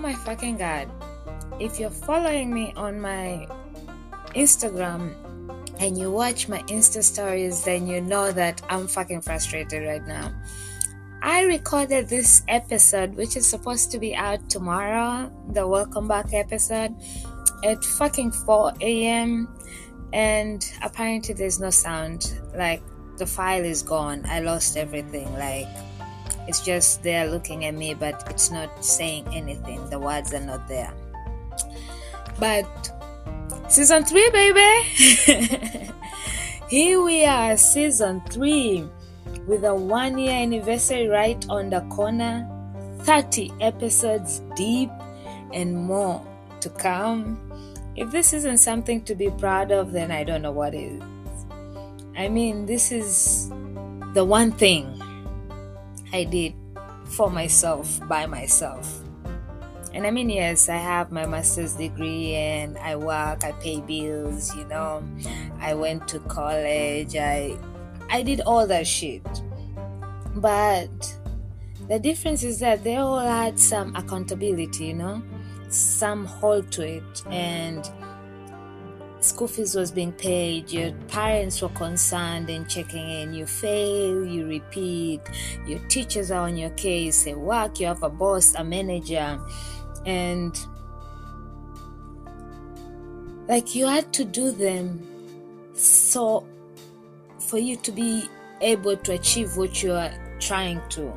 my fucking god. If you're following me on my Instagram and you watch my Insta stories, then you know that I'm fucking frustrated right now. I recorded this episode, which is supposed to be out tomorrow, the welcome back episode, at fucking 4 a.m. And apparently, there's no sound. Like, the file is gone. I lost everything. Like, it's just there looking at me, but it's not saying anything. The words are not there. But season three, baby. Here we are, season three, with a one year anniversary right on the corner, 30 episodes deep, and more to come. If this isn't something to be proud of, then I don't know what is. I mean, this is the one thing I did for myself by myself. And I mean, yes, I have my master's degree and I work, I pay bills, you know. I went to college, I I did all that shit. But the difference is that they all had some accountability, you know, some hold to it and school fees was being paid, your parents were concerned and checking in. You fail, you repeat, your teachers are on your case, they work, you have a boss, a manager, and like you had to do them so for you to be able to achieve what you are trying to.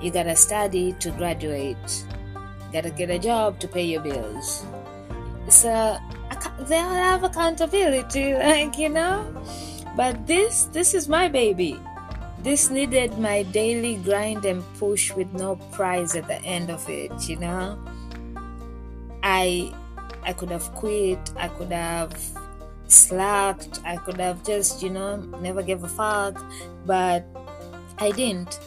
You gotta study to graduate, you gotta get a job to pay your bills. So they all have accountability like you know? But this this is my baby. This needed my daily grind and push with no prize at the end of it you know? I i could have quit i could have slacked i could have just you know never gave a fuck but i didn't.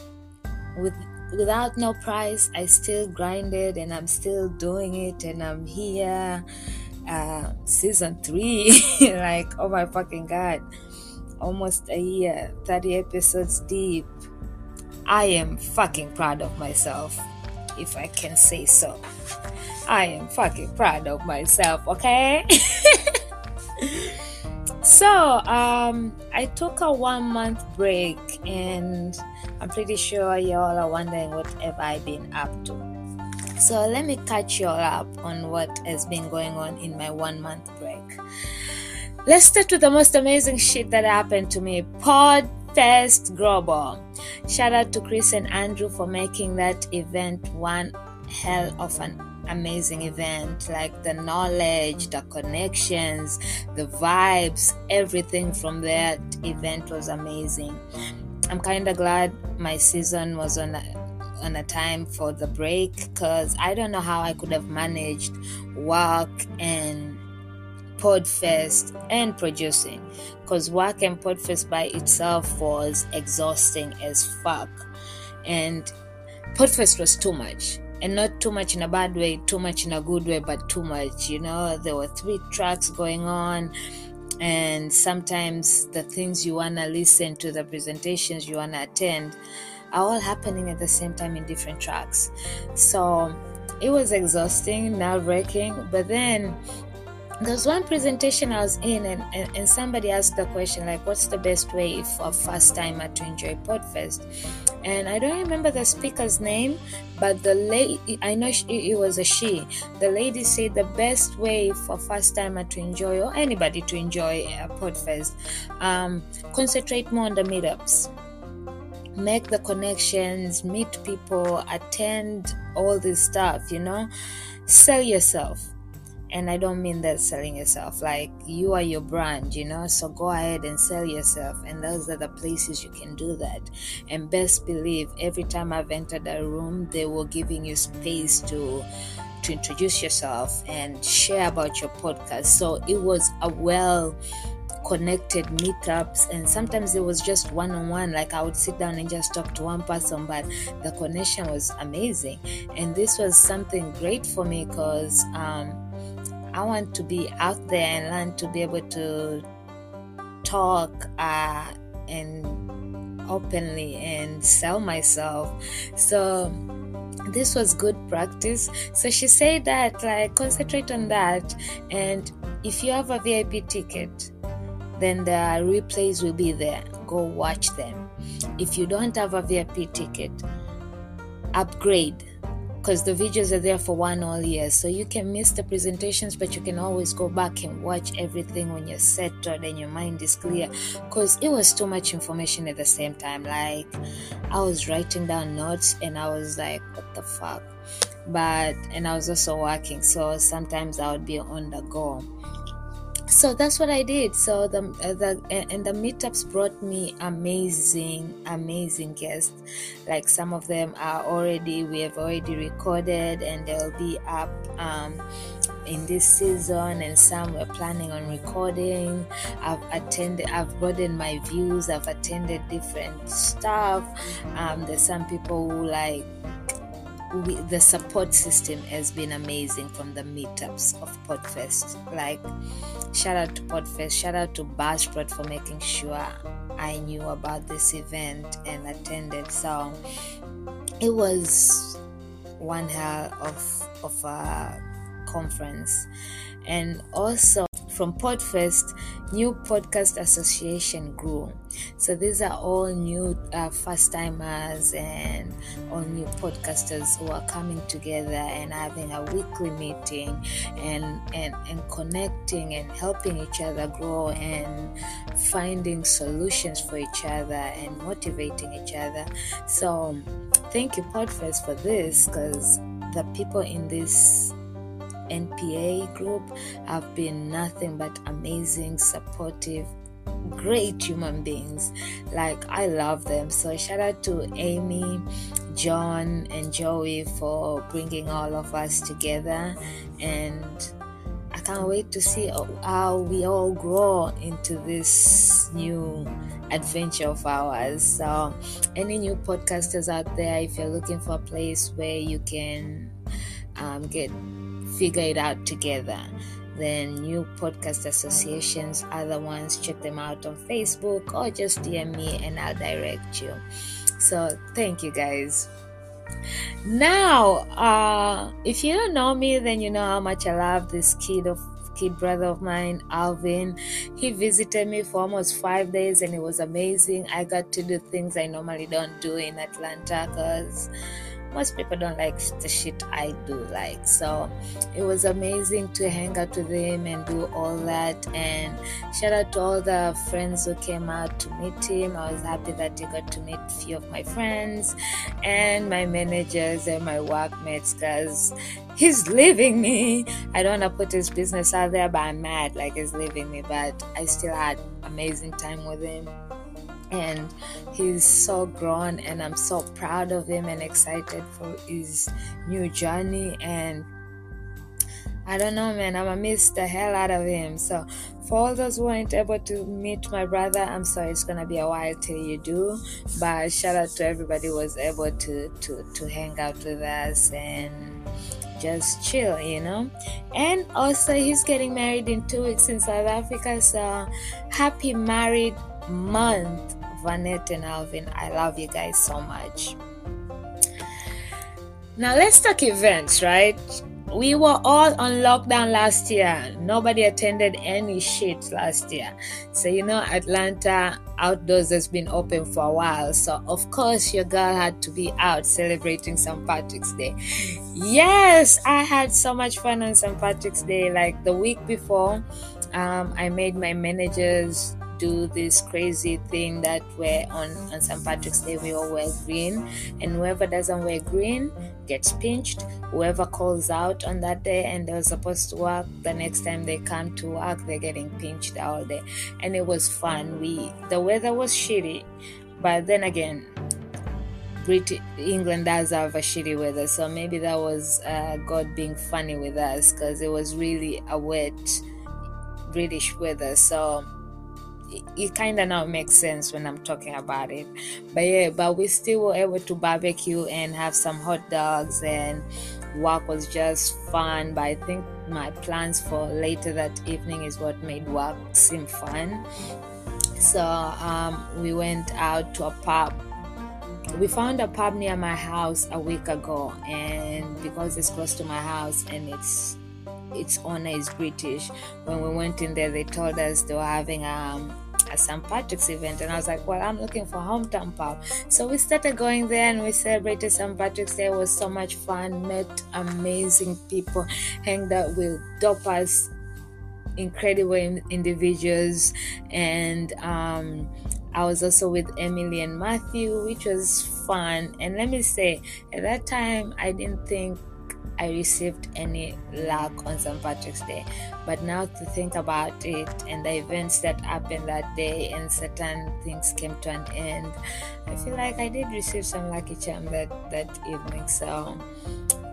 With without no prize i still grinded and i'm still doing it and i'm here uh, season three. like, oh my fucking god, almost a year, 30 episodes deep. I am fucking proud of myself, if I can say so. I am fucking proud of myself, okay? so, um, I took a one month break, and I'm pretty sure y'all are wondering what have I been up to. So let me catch you all up on what has been going on in my one month break. Let's start with the most amazing shit that happened to me. Pod Podfest Global. Shout out to Chris and Andrew for making that event one hell of an amazing event like the knowledge the connections the vibes everything from that event was amazing i'm kind of glad my season was on on a time for the break because I don't know how I could have managed work and Podfest and producing because work and Podfest by itself was exhausting as fuck. And Podfest was too much. And not too much in a bad way, too much in a good way, but too much. You know, there were three tracks going on and sometimes the things you want to listen to the presentations you want to attend are all happening at the same time in different tracks. So it was exhausting, nerve wracking. But then there's one presentation I was in, and, and, and, somebody asked the question, like, what's the best way for a first timer to enjoy Podfest? And I don't remember the speaker's name, but the lady, I know she, it was a she. The lady said the best way for first timer to enjoy, or anybody to enjoy a Podfest, um, concentrate more on the meetups make the connections, meet people, attend all this stuff, you know, sell yourself. And I don't mean that selling yourself, like you are your brand, you know, so go ahead and sell yourself. And those are the places you can do that. And best believe every time I've entered a room, they were giving you space to to introduce yourself and share about your podcast. So it was a well connected meetups and sometimes it was just one on one like i would sit down and just talk to one person but the connection was amazing. And this was something great for me because um, i want to be out there and learn to be able to talk uh, and openly and sell myself. So this was good practice. So she said that like concentrate on that. And if you have a VIP ticket, then the replays will be there. Go watch them. If you don't have a VIP ticket, upgrade because the videos are there for one all year. So you can miss the presentations but you can always go back and watch everything when you're settled and your mind is clear. Because it was too much information at the same time. Like i was writing down notes and i was like what the fuck? But and i was also working so sometimes i would be on the go so that's what I did. So the the and the meetups brought me amazing, amazing guests. Like some of them are already we have already recorded and they'll be up um, in this season, and some we're planning on recording. I've attended, I've broadened my views. I've attended different stuff. Um, there's some people who like we, the support system has been amazing from the meetups of Podfest. Like, shout out to Podfest, shout out to Buzzsprout for making sure I knew about this event and attended. So it was one hell of of a conference, and also from Podfest, new podcast association grew. So these are all new uh, first timers and all new podcasters who are coming together and having a weekly meeting and, and, and connecting and helping each other grow and finding solutions for each other and motivating each other. So thank you, Podfest, for this because the people in this NPA group have been nothing but amazing, supportive, great human beings. Like, I love them. So, shout out to Amy, John, and Joey for bringing all of us together. And I can't wait to see how we all grow into this new adventure of ours. So, any new podcasters out there, if you're looking for a place where you can um, get figure it out together. Then new podcast associations, other ones, check them out on Facebook or just DM me and I'll direct you. So thank you guys. Now, uh, if you don't know me, then you know how much I love this kid of kid brother of mine, Alvin. He visited me for almost five days and it was amazing. I got to do things I normally don't do in Atlanta because most people don't like the shit I do like. So it was amazing to hang out with him and do all that. And shout out to all the friends who came out to meet him. I was happy that he got to meet a few of my friends and my managers and my workmates because he's leaving me. I don't want to put his business out there, but I'm mad like he's leaving me. But I still had amazing time with him and he's so grown and i'm so proud of him and excited for his new journey and I don't know, man. I'm gonna miss the hell out of him. So, for all those who weren't able to meet my brother, I'm sorry it's gonna be a while till you do. But shout out to everybody who was able to to to hang out with us and just chill, you know. And also, he's getting married in two weeks in South Africa. So, happy married month Vanette and Alvin. I love you guys so much. Now let's talk events, right? We were all on lockdown last year. Nobody attended any shit last year. So, you know, Atlanta outdoors has been open for a while. So, of course, your girl had to be out celebrating St. Patrick's Day. Yes, I had so much fun on St. Patrick's Day. Like the week before, um, I made my managers do this crazy thing that we're on on St. Patrick's Day we all wear green, and whoever doesn't wear green gets pinched. Whoever calls out on that day and they're supposed to work, the next time they come to work, they're getting pinched all day, and it was fun. We the weather was shitty, but then again. British England does have a shitty weather, so maybe that was uh, God being funny with us because it was really a wet British weather. So it, kind of now makes sense when I'm talking about it. But yeah, but we still were able to barbecue and have some hot dogs, and work was just fun. But I think my plans for later that evening is what made work seem fun. So um, we went out to a pub we found a pub near my house a week ago, and because it's close to my house and it's its owner is British. When we went in there, they told us they were having um, a St. Patrick's event, and I was like, "Well, I'm looking for hometown pub." So we started going there, and we celebrated St. Patrick's Day. It was so much fun. Met amazing people, hanged out with dopers, incredible individuals, and um, I was also with Emily and Matthew, which was fun. And let me say, at that time, I didn't think I received any luck on St. Patrick's Day. But now to think about it and the events that happened that day and certain things came to an end, I feel like I did receive some lucky charm that, that evening. So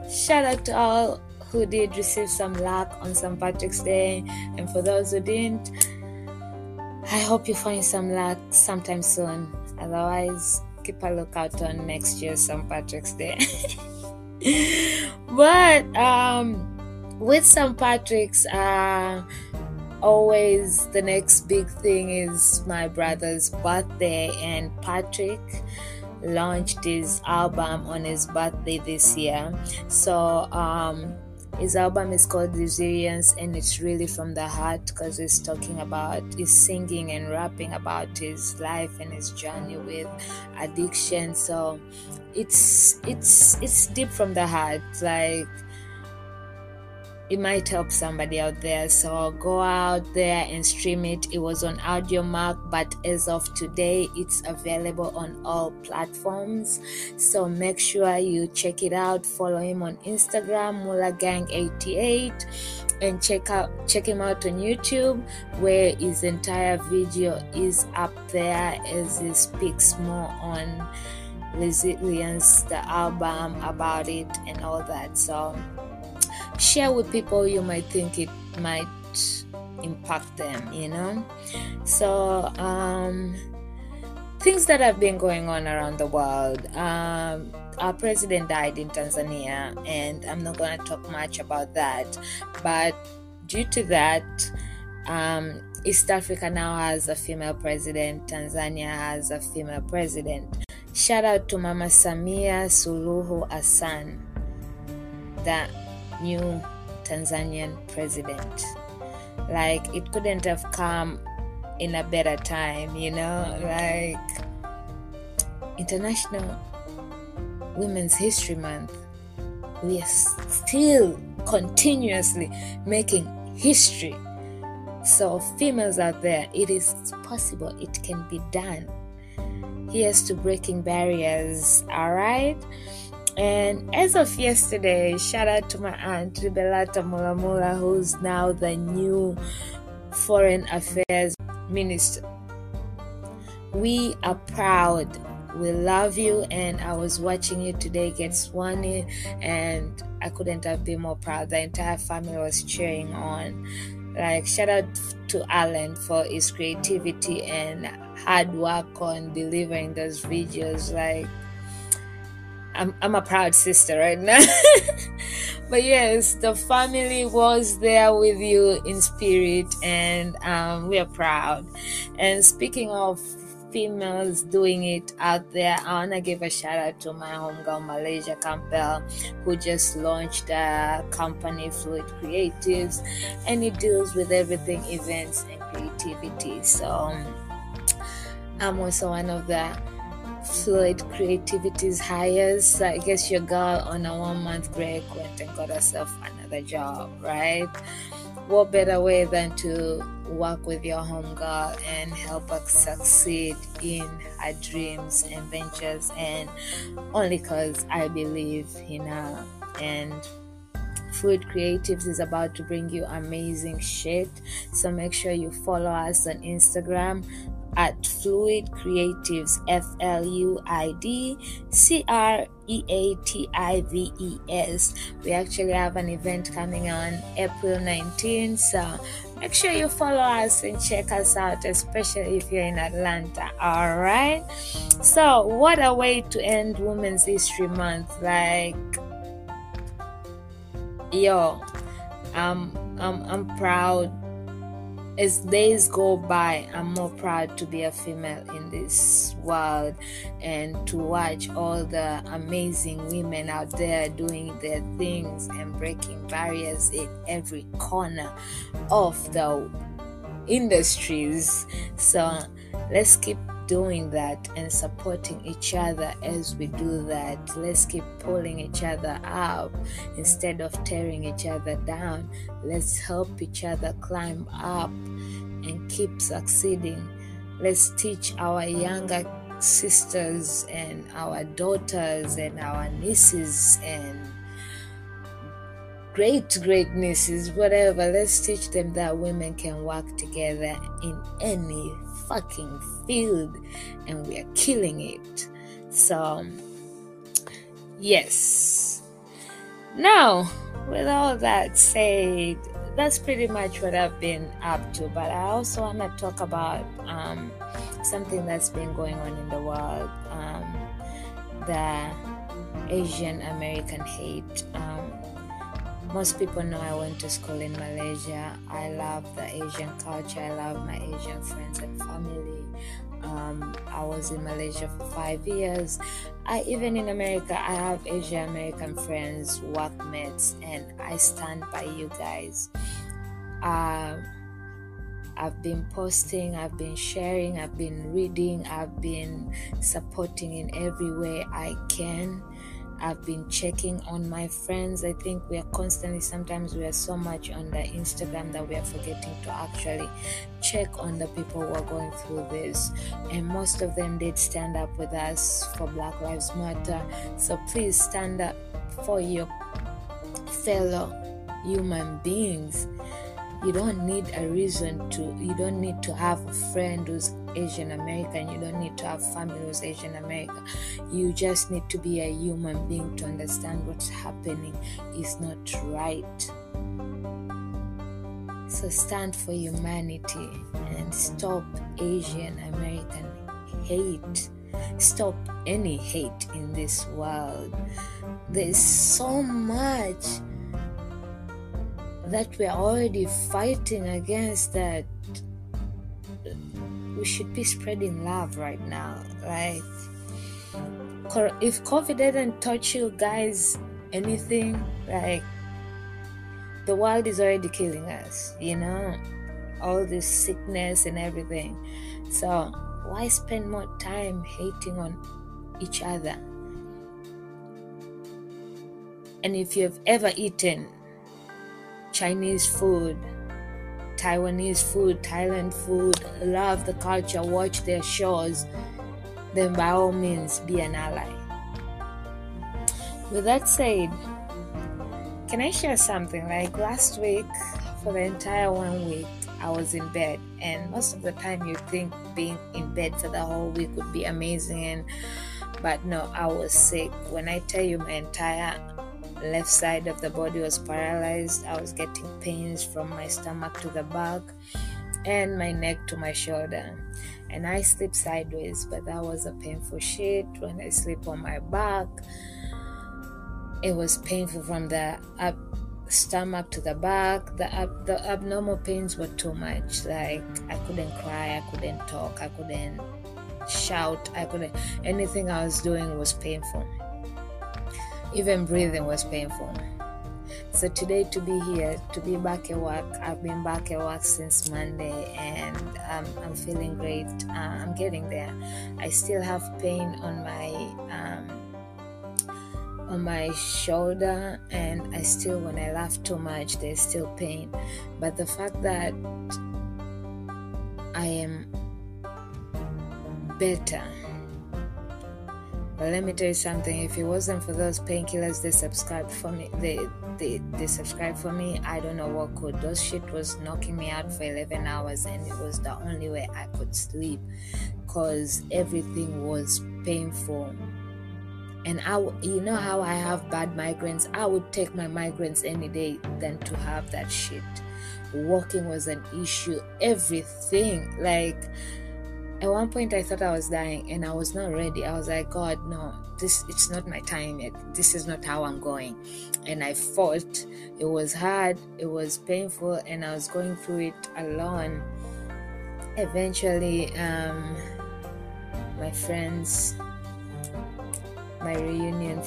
shout out to all who did receive some luck on St. Patrick's Day. And for those who didn't, I hope you find some luck sometime soon. Otherwise, keep a lookout on next year's St. Patrick's Day. but um, with St. Patrick's, uh, always the next big thing is my brother's birthday, and Patrick launched his album on his birthday this year. So, um, his album is called Resilience, and it's really from the heart because he's talking about, he's singing and rapping about his life and his journey with addiction. So it's it's it's deep from the heart, like it might help somebody out there. So go out there and stream it. It was on Audiomack, but as of today, it's available on all platforms. So make sure you check it out. Follow him on Instagram, mula gang 88 and check out check him out on YouTube, where his entire video is up there as he speaks more on resilience, the album about it, and all that. So share with people you might think it might impact them you know? So um things that have been going on around the world. Um our president died in tanzania and i'm not going to talk much about that. But due to that um east africa now has a female president. Tanzania has a female president shout out to mama samia suluhu hassan the new Tanzanian president. Like it couldn't have come in a better time, you know, like International Women's History Month. We are still continuously making history. So, females out there, it is possible, it can be done. Here's to breaking barriers, all right? And as of yesterday, shout out to my aunt Belata Mulamula, who's now the new Foreign Affairs Minister. We are proud. We love you, and I was watching you today get sworn in, and I couldn't have been more proud. The entire family was cheering on. Like, shout out to Allen for his creativity and hard work on delivering those videos. Like, I'm, I'm a proud sister right now. but yes, the family was there with you in spirit, and um, we are proud. And speaking of females doing it out there, I want to give a shout out to my homegirl Mylasia Campbell, who just launched a company, Fluid Creatives, and it deals with everything events and creativity. So um, I'm also one of the fluid creativity's hires. I guess your girl on a one month break went and got herself another job, right? What better way than to work with your home girl and help her succeed in her dreams and ventures and only because I believe in her and Fluid Creatives is about to bring you amazing shit. So make sure you follow us on Instagram at Fluid Creatives, F L U I D C R E A T I V E S. We actually have an event coming on April 19th, so make sure you follow us and check us out, especially if you're in Atlanta. All right. So, what a way to end Women's History Month! Like, yo, I'm I'm I'm proud as days go by, I'm more proud to be a female in this world and to watch all the amazing women out there doing their things and breaking barriers in every corner of the industries. So let's keep doing that and supporting each other as we do that. Let's keep pulling each other up instead of tearing each other down. Let's help each other climb up and keep succeeding. Let's teach our younger sisters and our daughters and our nieces and great great nieces whatever let's teach them that women can work together in any fucking field and we are killing it. So, yes. Now, with all that said, that's pretty much what I've been up to. But I also want to talk about um, something that's been going on in the world um, the Asian American hate. Um, most people know I went to school in Malaysia. I love the Asian culture. I love my Asian friends and family. Um, I was in Malaysia for five years. I even in America, I have Asian American friends, workmates, and I stand by you guys. Uh, I've been posting, I've been sharing, I've been reading, I've been supporting in every way I can. I've been checking on my friends. I think we are constantly, sometimes we are so much on the Instagram that we are forgetting to actually check on the people who are going through this. And most of them did stand up with us for Black Lives Matter. So please stand up for your fellow human beings you don't need a reason to you don't need to have a friend who's asian american you don't need to have family who's asian american. You just need to be a human being to understand what's happening is not right. So stand for humanity and stop asian american hate. Stop any hate in this world. There's so much that we're already fighting against that we should be spreading love right now. Like if covid didn't touch you guys anything like the world is already killing us you know? All this sickness and everything. So why spend more time hating on each other? And if you've ever eaten Chinese food, Taiwanese food, Thailand food, love the culture, watch their shows, then by all means be an ally. With that said, can I share something? Like last week, for the entire one week, I was in bed, and most of the time you think being in bed for the whole week would be amazing, but no, I was sick. When I tell you my entire left side of the body was paralyzed. I was getting pains from my stomach to the back and my neck to my shoulder. And I sleep sideways, but that was a painful shit. When I sleep on my back, it was painful from the up stomach to the back. The up, the abnormal pains were too much. Like I couldn't cry, I couldn't talk, I couldn't shout, I couldn't anything I was doing was painful. Even breathing was painful. So today to be here, to be back at work, I've been back at work since Monday and um, I'm feeling great. Uh, I'm getting there. I still have pain on my um, on my shoulder and I still when I laugh too much there's still pain. But the fact that I am better but let me tell you something, if it wasn't for those painkillers they subscribed for me they, they they subscribed for me, I don't know what could. Those shit was knocking me out for eleven hours and it was the only way I could sleep because everything was painful. And I, you know how I have bad migraines. I would take my migraines any day than to have that shit. Walking was an issue. Everything like at one point I thought I was dying and I was not ready. I was like, God, no, this it's not my time yet. This is not how I'm going. And I fought. It was hard, it was painful, and I was going through it alone. Eventually, um, my friends, my reunion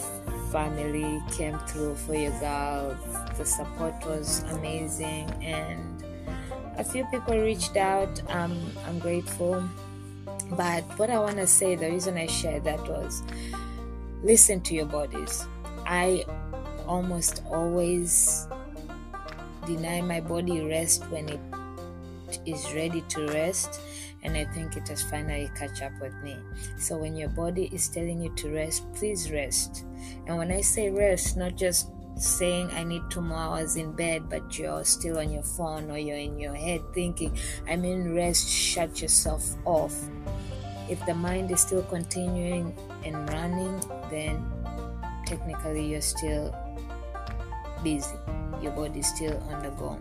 family came through for you girls. The support was amazing and a few people reached out. Um, I'm grateful but what I want to say, the reason I shared that was listen to your bodies. I almost always deny my body rest when it is ready to rest and i think it has finally catch up with me so when your body is telling you to rest please rest and when i say rest not just saying I need two more hours in bed, but you're still on your phone or you're in your head thinking, I mean, rest, shut yourself off. If the mind is still continuing and running, then technically you're still busy. Your body is still on the go.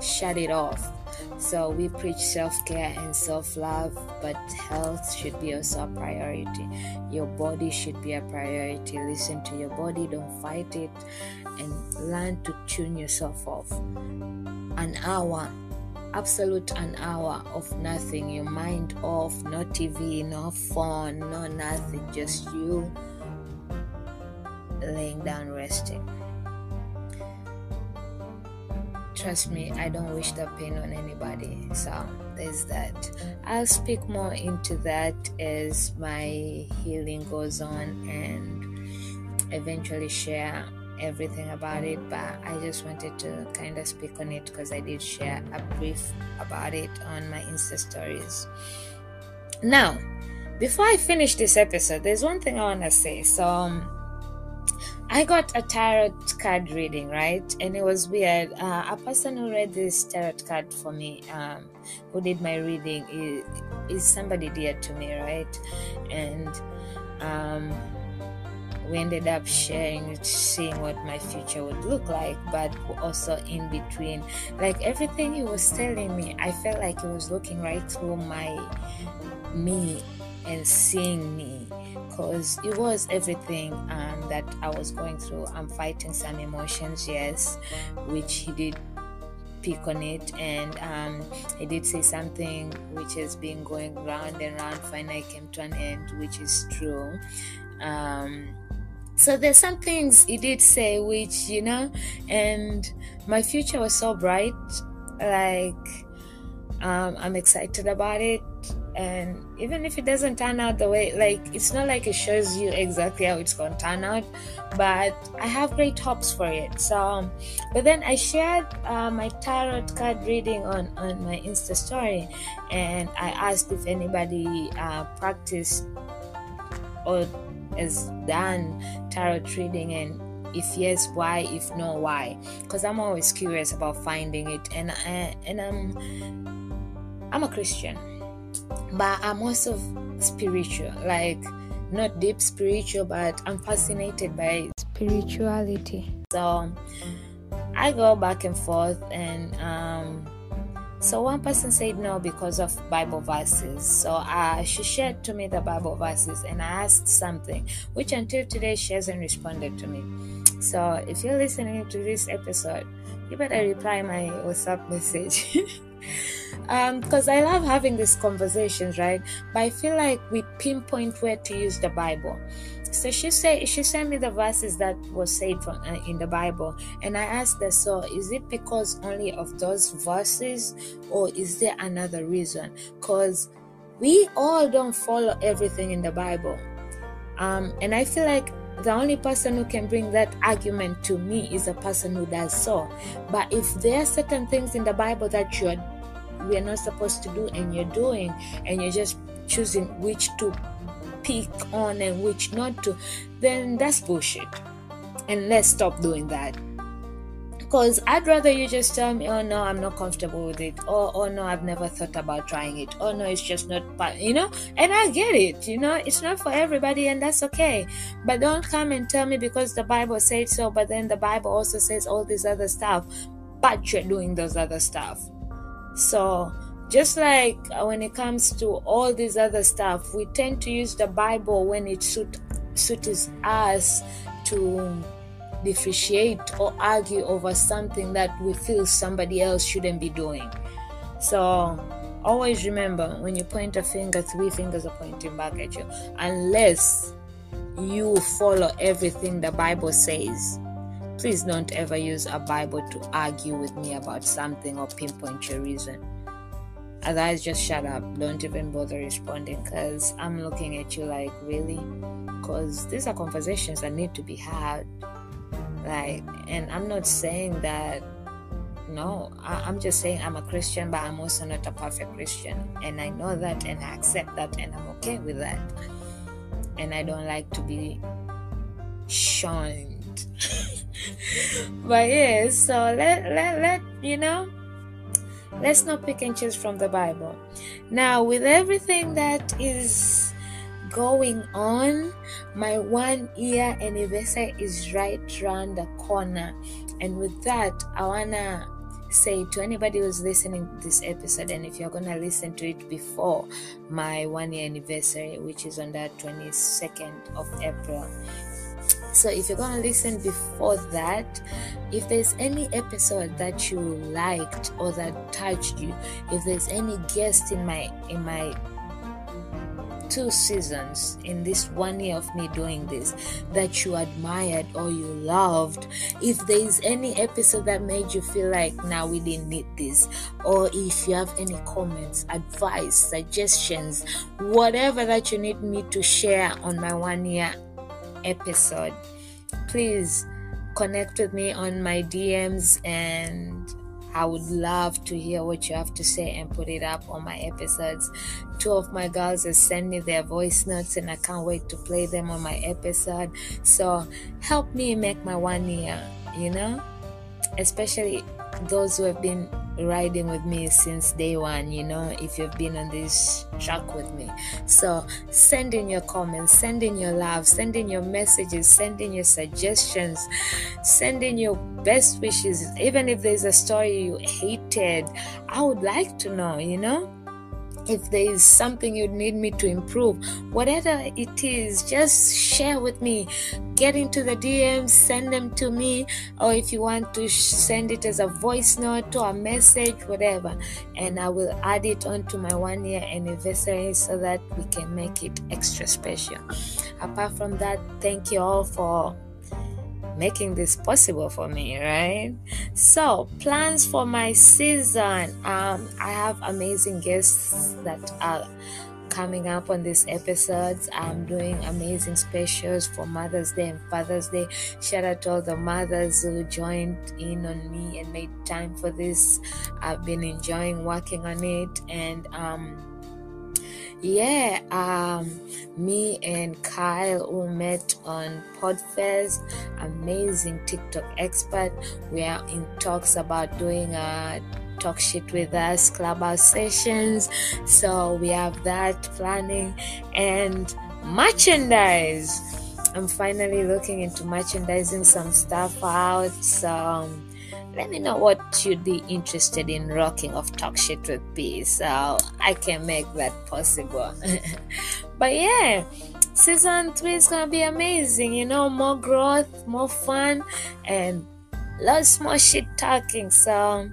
Shut it off. So we preach self care and self love, but health should be also a priority. Your body should be a priority. Listen to your body, don't fight it, and learn to tune yourself off. An hour, absolute an hour of nothing, your mind off, no TV, no phone, no nothing, just you laying down resting trust me, I don't wish that pain on anybody. So there's that. I'll speak more into that as my healing goes on and eventually share everything about it. But I just wanted to kind of speak on it because I did share a brief about it on my Insta stories. Now, before I finish this episode, there's one thing I want to say. So, um, I got a tarot card reading, right? And it was weird. Uh, a person who read this tarot card for me, um, who did my reading, is, somebody dear to me, right? And um, we ended up sharing, seeing what my future would look like, but also in between. Like everything he was telling me, I felt like he was looking right through my me and seeing me because it was everything um, that I was going through. I'm fighting some emotions, yes, which he did pick on it. And um, he did say something which has been going round and round. Finally came to an end which is true. Um, so there's some things he did say which you know and my future was so bright. Like um, i'm excited about it and even if it doesn't turn out the way like it's not like it shows you exactly how it's going to turn out but i have great hopes for it. So but then i shared uh, my tarot card reading on on my insta story and i asked if anybody uh, practiced or has done tarot reading and if yes why? If no why? Because i'm always curious about finding it and I, and i'm i'm a christian but I'm also spiritual, like not deep spiritual, but I'm fascinated by spirituality. So I go back and forth, and um, so one person said no because of Bible verses. So uh, she shared to me the Bible verses, and I asked something, which until today she hasn't responded to me. So if you're listening to this episode, you better reply my WhatsApp message. because um, I love having these conversations, right? But I feel like we pinpoint where to use the Bible. So she said she sent me the verses that was said from uh, in the Bible, and I asked her, so is it because only of those verses, or is there another reason? Because we all don't follow everything in the Bible, um, and I feel like the only person who can bring that argument to me is a person who does so. But if there are certain things in the Bible that you're we are not supposed to do and you're doing and you're just choosing which to pick on and which not to then that's bullshit. And let's stop doing that. Because I'd rather you just tell me, oh no, I'm not comfortable with it, or oh no, I've never thought about trying it, oh no, it's just not, you know, and I get it, you know, it's not for everybody, and that's okay. But don't come and tell me because the Bible said so, but then the Bible also says all this other stuff, but you're doing those other stuff. So just like uh, when it comes to all this other stuff we tend to use the bible when it suit, suits us to differentiate or argue over something that we feel somebody else shouldn't be doing. So always remember when you point a finger three fingers are pointing back at you unless you follow everything the bible says please don't ever use a bible to argue with me about something or pinpoint your reason. Otherwise just shut up. Don't even bother responding because i'm looking at you like really? Because these are conversations that need to be had. Like and i'm not saying that no I, i'm just saying i'm a christian but i'm also not a perfect christian. And i know that and i accept that and i'm okay with that. And i don't like to be shunned but yeah so let let let you know let's not pick and choose from the bible now with everything that is going on. My one year anniversary is right around the corner. And with that, I wanna say to anybody who's listening to this episode, and if you're gonna listen to it before my one year anniversary, which is on the 22nd of April. So if you're gonna listen before that, if there's any episode that you liked or that touched you, if there's any guest in my in my two seasons in this one year of me doing this that you admired or you loved if there is any episode that made you feel like now we didn't need this or if you have any comments advice suggestions whatever that you need me to share on my one year episode please connect with me on my dms and I would love to hear what you have to say and put it up on my episodes. Two of my girls have sent me their voice notes and I can't wait to play them on my episode. So help me make my one year, you know? Especially those who have been riding with me since day one, you know, if you've been on this track with me. So send in your comments, send in your love, send in your messages, send in your suggestions, send in your best wishes. Even if there's a story you hated, I would like to know, you know if there is something you need me to improve, whatever it is, just share with me. Get into the DMs, send them to me, or if you want to send it as a voice note or a message, whatever, and I will add it onto my one year anniversary so that we can make it extra special. Apart from that, thank you all for making this possible for me, right? So, plans for my season. Um, I have amazing guests that are coming up on these episodes. I'm doing amazing specials for Mother's Day and Father's Day. Shout out to all the mothers who joined in on me and made time for this. I've been enjoying working on it and um yeah, um, me and Kyle who met on Podfest, amazing TikTok expert. We are in talks about doing a talk shit with us clubhouse sessions. So we have that planning and merchandise. I'm finally looking into merchandising some stuff out. So let me know what you'd be interested in rocking of talk shit with P so uh, I can make that possible. but yeah, season three is gonna be amazing, you know, more growth, more fun, and lots more shit talking. So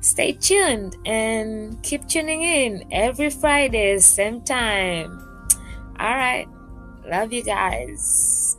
stay tuned and keep tuning in every Friday, same time. All right, love you guys.